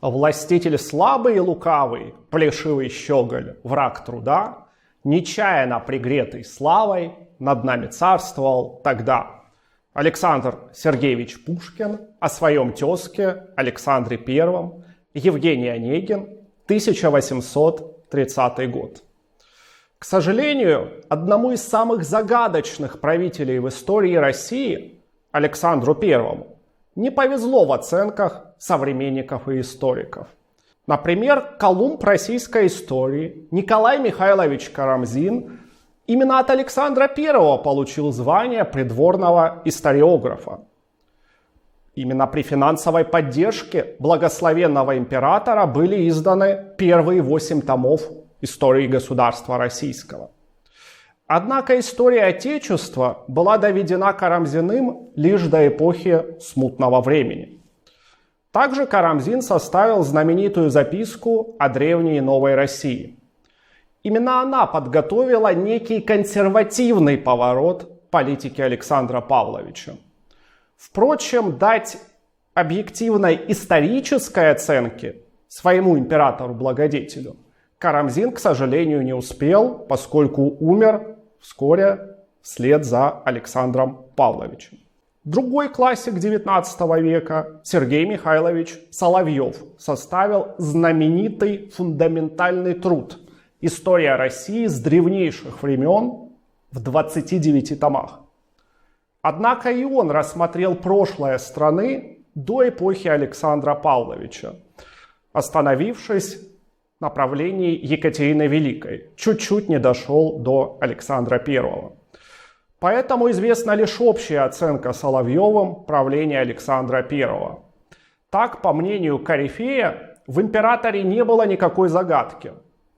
Властитель слабый и лукавый, плешивый щеголь, враг труда, нечаянно пригретый славой, над нами царствовал тогда. Александр Сергеевич Пушкин о своем тезке Александре I, Евгений Онегин, 1830 год. К сожалению, одному из самых загадочных правителей в истории России, Александру I, не повезло в оценках современников и историков. Например, Колумб российской истории Николай Михайлович Карамзин именно от Александра I получил звание придворного историографа. Именно при финансовой поддержке благословенного императора были изданы первые восемь томов истории государства российского. Однако история Отечества была доведена Карамзиным лишь до эпохи смутного времени. Также Карамзин составил знаменитую записку о древней новой России. Именно она подготовила некий консервативный поворот политики Александра Павловича. Впрочем, дать объективной исторической оценки своему императору-благодетелю Карамзин, к сожалению, не успел, поскольку умер вскоре вслед за Александром Павловичем. Другой классик XIX века, Сергей Михайлович Соловьев, составил знаменитый фундаментальный труд «История России с древнейших времен» в 29 томах. Однако и он рассмотрел прошлое страны до эпохи Александра Павловича, остановившись направлении Екатерины Великой, чуть-чуть не дошел до Александра Первого. Поэтому известна лишь общая оценка Соловьевым правления Александра I. Так, по мнению Корифея, в императоре не было никакой загадки.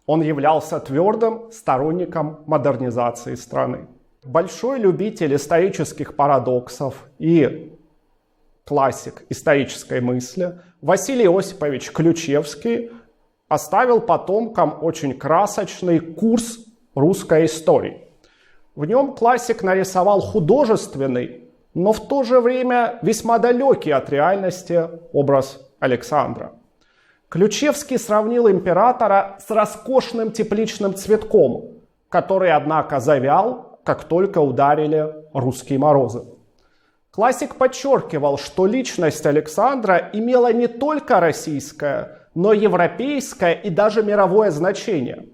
Он являлся твердым сторонником модернизации страны. Большой любитель исторических парадоксов и классик исторической мысли Василий Осипович Ключевский оставил потомкам очень красочный курс русской истории. В нем классик нарисовал художественный, но в то же время весьма далекий от реальности образ Александра. Ключевский сравнил императора с роскошным тепличным цветком, который, однако, завял, как только ударили русские морозы. Классик подчеркивал, что личность Александра имела не только российское, но европейское и даже мировое значение.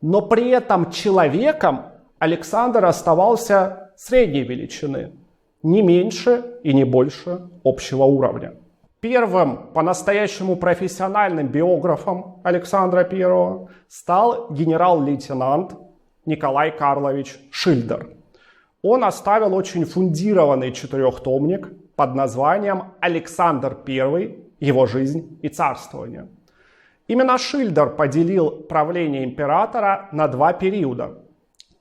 Но при этом человеком Александр оставался средней величины, не меньше и не больше общего уровня. Первым по-настоящему профессиональным биографом Александра I стал генерал-лейтенант Николай Карлович Шильдер. Он оставил очень фундированный четырехтомник под названием «Александр I. Его жизнь и царствование». Именно Шильдер поделил правление императора на два периода –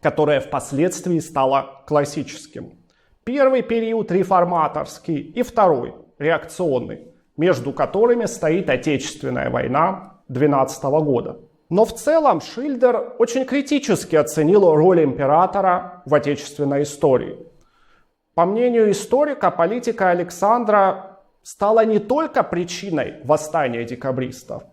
которое впоследствии стало классическим. Первый период реформаторский и второй реакционный, между которыми стоит Отечественная война 12 года. Но в целом Шильдер очень критически оценил роль императора в отечественной истории. По мнению историка, политика Александра стала не только причиной восстания декабристов.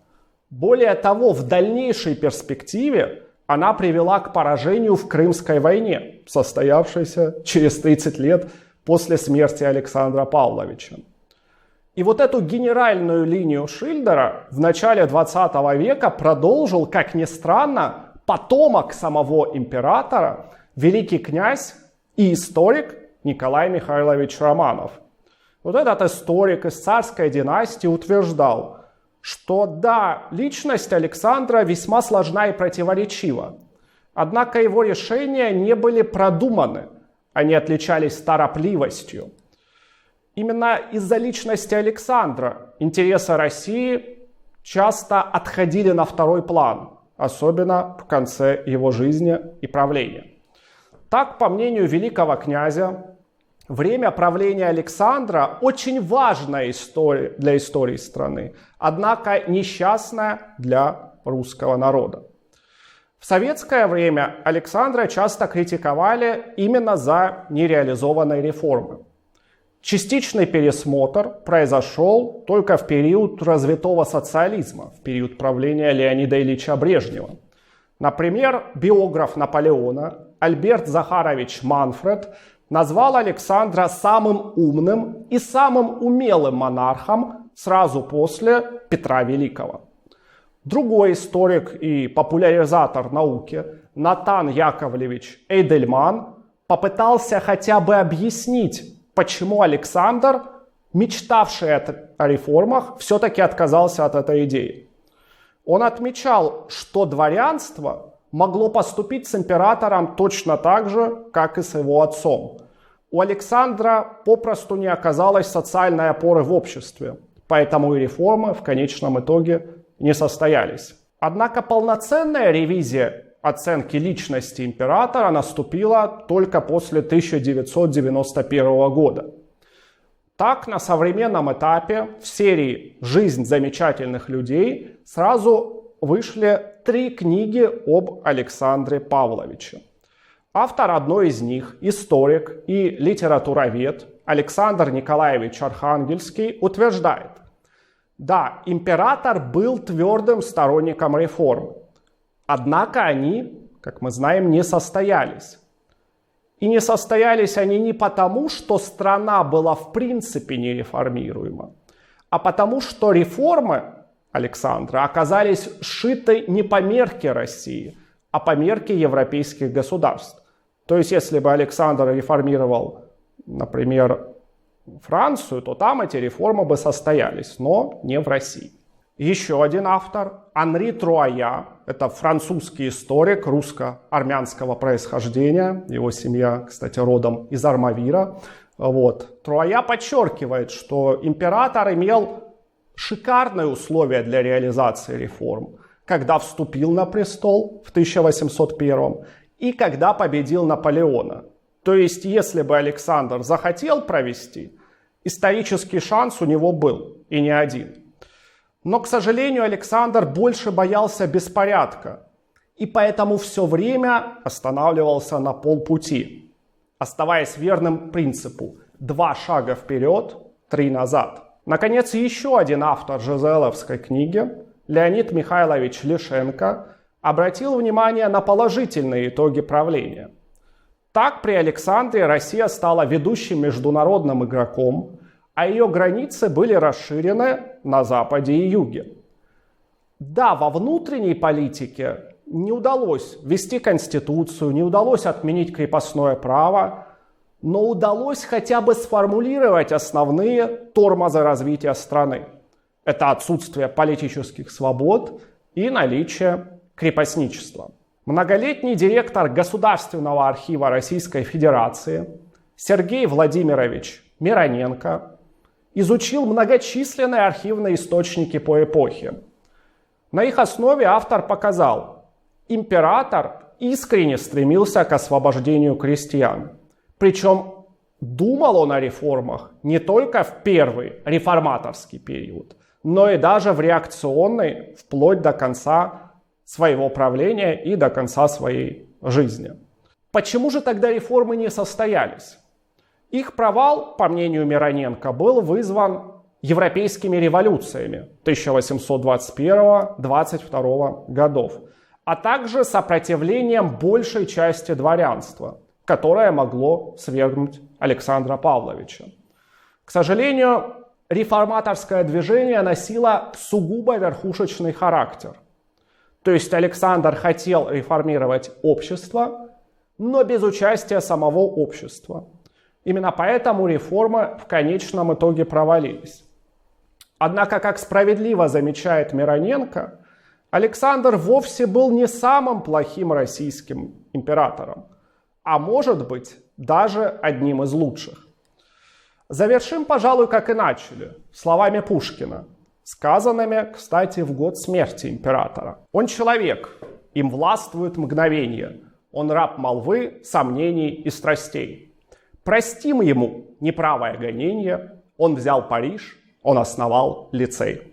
Более того, в дальнейшей перспективе она привела к поражению в Крымской войне, состоявшейся через 30 лет после смерти Александра Павловича. И вот эту генеральную линию Шильдера в начале 20 века продолжил, как ни странно, потомок самого императора, великий князь и историк Николай Михайлович Романов. Вот этот историк из царской династии утверждал – что да, личность Александра весьма сложна и противоречива. Однако его решения не были продуманы, они отличались торопливостью. Именно из-за личности Александра интересы России часто отходили на второй план, особенно в конце его жизни и правления. Так, по мнению великого князя, Время правления Александра очень важная история для истории страны, однако несчастная для русского народа. В советское время Александра часто критиковали именно за нереализованные реформы. Частичный пересмотр произошел только в период развитого социализма, в период правления Леонида Ильича Брежнева. Например, биограф Наполеона Альберт Захарович Манфред назвал Александра самым умным и самым умелым монархом сразу после Петра Великого. Другой историк и популяризатор науки Натан Яковлевич Эйдельман попытался хотя бы объяснить, почему Александр, мечтавший о реформах, все-таки отказался от этой идеи. Он отмечал, что дворянство могло поступить с императором точно так же, как и с его отцом. У Александра попросту не оказалось социальной опоры в обществе, поэтому и реформы в конечном итоге не состоялись. Однако полноценная ревизия оценки личности императора наступила только после 1991 года. Так, на современном этапе в серии «Жизнь замечательных людей» сразу вышли три книги об Александре Павловиче. Автор одной из них, историк и литературовед Александр Николаевич Архангельский утверждает, да, император был твердым сторонником реформ, однако они, как мы знаем, не состоялись. И не состоялись они не потому, что страна была в принципе нереформируема, а потому, что реформы Александра оказались сшиты не по мерке России, а по мерке европейских государств. То есть, если бы Александр реформировал, например, Францию, то там эти реформы бы состоялись, но не в России. Еще один автор, Анри Труая, это французский историк русско-армянского происхождения. Его семья, кстати, родом из Армавира. Вот. Труая подчеркивает, что император имел шикарные условия для реализации реформ, когда вступил на престол в 1801 и когда победил Наполеона. То есть, если бы Александр захотел провести, исторический шанс у него был, и не один. Но, к сожалению, Александр больше боялся беспорядка, и поэтому все время останавливался на полпути, оставаясь верным принципу «два шага вперед, три назад». Наконец, еще один автор Жизеловской книги, Леонид Михайлович Лишенко, обратил внимание на положительные итоги правления. Так при Александре Россия стала ведущим международным игроком, а ее границы были расширены на западе и юге. Да, во внутренней политике не удалось ввести конституцию, не удалось отменить крепостное право, но удалось хотя бы сформулировать основные тормозы развития страны. Это отсутствие политических свобод и наличие крепостничества. Многолетний директор Государственного архива Российской Федерации Сергей Владимирович Мироненко изучил многочисленные архивные источники по эпохе. На их основе автор показал, император искренне стремился к освобождению крестьян – причем думал он о реформах не только в первый реформаторский период, но и даже в реакционный вплоть до конца своего правления и до конца своей жизни. Почему же тогда реформы не состоялись? Их провал, по мнению Мироненко, был вызван европейскими революциями 1821-22 годов, а также сопротивлением большей части дворянства – которое могло свергнуть Александра Павловича. К сожалению, реформаторское движение носило сугубо верхушечный характер. То есть Александр хотел реформировать общество, но без участия самого общества. Именно поэтому реформы в конечном итоге провалились. Однако, как справедливо замечает Мироненко, Александр вовсе был не самым плохим российским императором – а может быть даже одним из лучших. Завершим, пожалуй, как и начали, словами Пушкина, сказанными, кстати, в год смерти императора. Он человек, им властвует мгновение, он раб молвы, сомнений и страстей. Простим ему неправое гонение, он взял Париж, он основал лицей.